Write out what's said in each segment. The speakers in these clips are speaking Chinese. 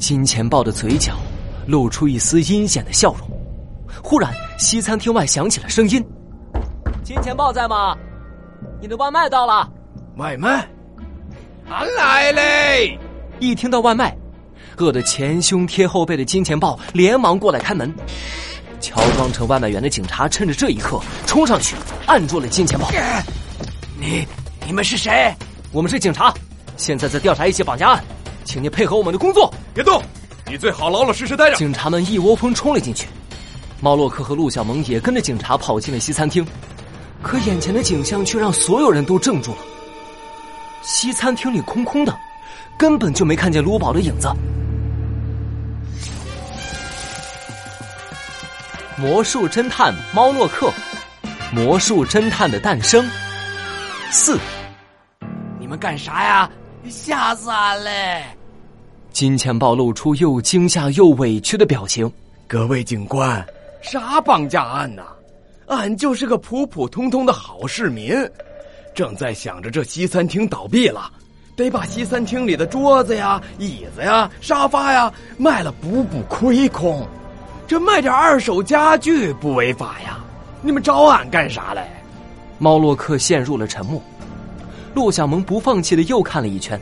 金钱豹的嘴角露出一丝阴险的笑容。忽然，西餐厅外响起了声音：“金钱豹在吗？你的外卖到了。”外卖，俺来嘞！一听到外卖，饿得前胸贴后背的金钱豹连忙过来开门。乔装成外卖员的警察趁着这一刻冲上去按住了金钱豹。你你们是谁？我们是警察，现在在调查一起绑架案，请你配合我们的工作。别动！你最好老老实实待着。警察们一窝蜂冲了进去，猫洛克和陆小萌也跟着警察跑进了西餐厅。可眼前的景象却让所有人都怔住了。西餐厅里空空的，根本就没看见卢宝的影子。魔术侦探猫洛克，魔术侦探的诞生。四，你们干啥呀？吓死俺嘞！金钱豹露出又惊吓又委屈的表情。各位警官，啥绑架案呐？俺就是个普普通通的好市民。正在想着这西餐厅倒闭了，得把西餐厅里的桌子呀、椅子呀、沙发呀卖了补补亏空。这卖点二手家具不违法呀？你们找俺干啥嘞？猫洛克陷入了沉默。陆小萌不放弃的又看了一圈，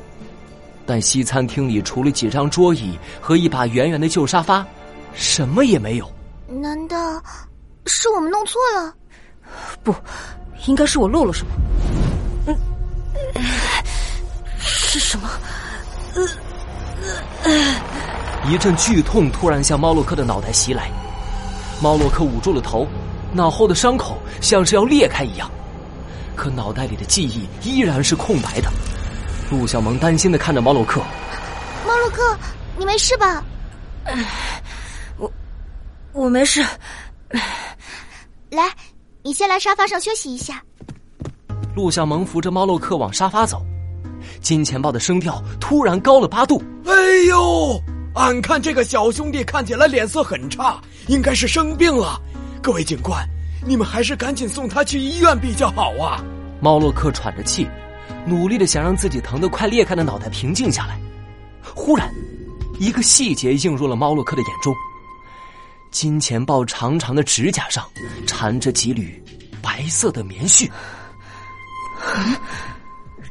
但西餐厅里除了几张桌椅和一把圆圆的旧沙发，什么也没有。难道是我们弄错了？不，应该是我漏了什么。嗯是什么？呃一阵剧痛突然向猫洛克的脑袋袭来，猫洛克捂住了头，脑后的伤口像是要裂开一样，可脑袋里的记忆依然是空白的。陆小萌担心的看着猫洛克：“猫洛克，你没事吧？”“我我没事。”“来，你先来沙发上休息一下。”陆小萌扶着猫洛克往沙发走。金钱豹的声调突然高了八度。哎呦，俺看这个小兄弟看起来脸色很差，应该是生病了。各位警官，你们还是赶紧送他去医院比较好啊！猫洛克喘着气，努力的想让自己疼得快裂开的脑袋平静下来。忽然，一个细节映入了猫洛克的眼中：金钱豹长长的指甲上缠着几缕白色的棉絮。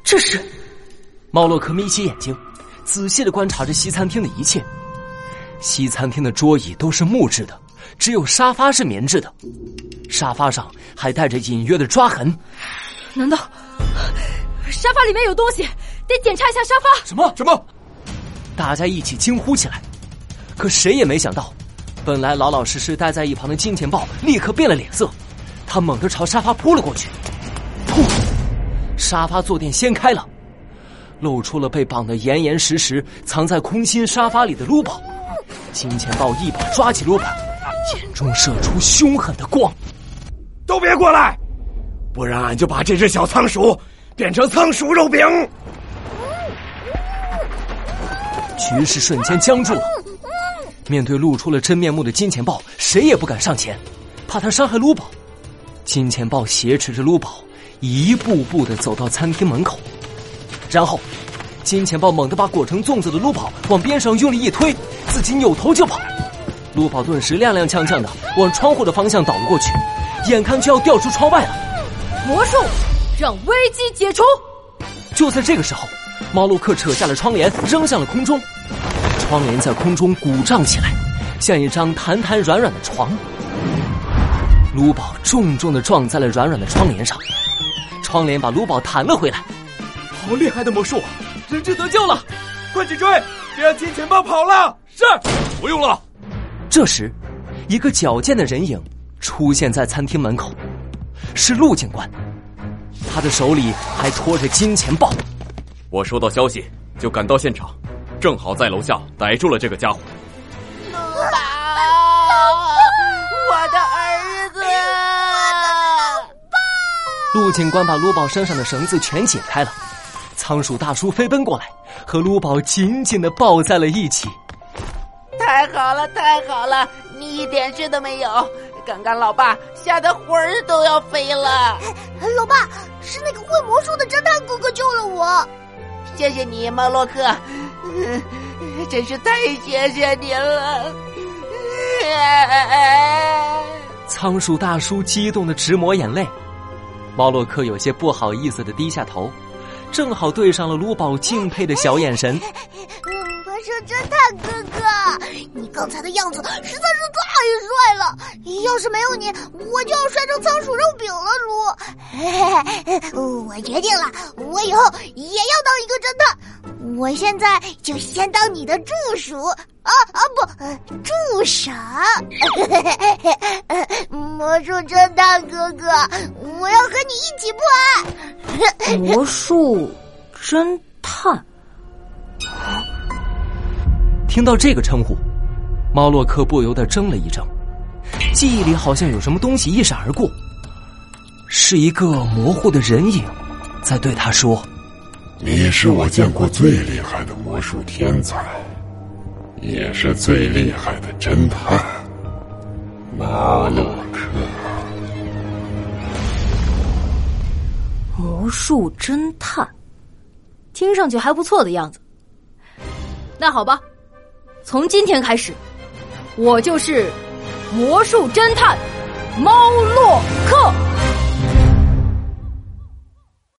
这是。猫洛克眯起眼睛，仔细的观察着西餐厅的一切。西餐厅的桌椅都是木质的，只有沙发是棉质的，沙发上还带着隐约的抓痕。难道沙发里面有东西？得检查一下沙发。什么什么？大家一起惊呼起来。可谁也没想到，本来老老实实待在一旁的金钱豹立刻变了脸色，他猛地朝沙发扑了过去。噗！沙发坐垫掀开了。露出了被绑得严严实实、藏在空心沙发里的卢宝。金钱豹一把抓起卢宝，眼中射出凶狠的光。都别过来，不然俺就把这只小仓鼠变成仓鼠肉饼。局势瞬间僵住了。面对露出了真面目的金钱豹，谁也不敢上前，怕他伤害卢宝。金钱豹挟持着卢宝，一步步的走到餐厅门口。然后，金钱豹猛地把裹成粽子的卢宝往边上用力一推，自己扭头就跑。卢宝顿时踉踉跄跄的往窗户的方向倒了过去，眼看就要掉出窗外了。魔术让危机解除。就在这个时候，猫洛克扯下了窗帘，扔向了空中。窗帘在空中鼓胀起来，像一张弹弹软软的床。卢宝重重的撞在了软软的窗帘上，窗帘把卢宝弹了回来。好厉害的魔术！人质得救了，快去追，别让金钱豹跑了！是，不用了。这时，一个矫健的人影出现在餐厅门口，是陆警官，他的手里还拖着金钱豹。我收到消息就赶到现场，正好在楼下逮住了这个家伙。卢宝，我的儿子！陆警官把卢宝身上的绳子全解开了。仓鼠大叔飞奔过来，和卢宝紧紧的抱在了一起。太好了，太好了，你一点事都没有。刚刚老爸吓得魂儿都要飞了。老爸，是那个会魔术的侦探哥哥救了我。谢谢你，猫洛克。真是太谢谢您了！仓鼠大叔激动的直抹眼泪，猫洛克有些不好意思的低下头，正好对上了卢宝敬佩的小眼神。魔术侦探哥哥，你刚才的样子实在是太帅了！要是没有你，我就要摔成仓鼠肉饼了，卢。我决定了，我以后也要当一个侦探。我现在就先当你的助手啊啊不，助手。魔术侦探哥哥，我要和你一起破案。魔术侦探。听到这个称呼，猫洛克不由得怔了一怔，记忆里好像有什么东西一闪而过，是一个模糊的人影，在对他说：“你是我见过最厉害的魔术天才，也是最厉害的侦探，猫洛克。”魔术侦探，听上去还不错的样子。那好吧。从今天开始，我就是魔术侦探猫洛克。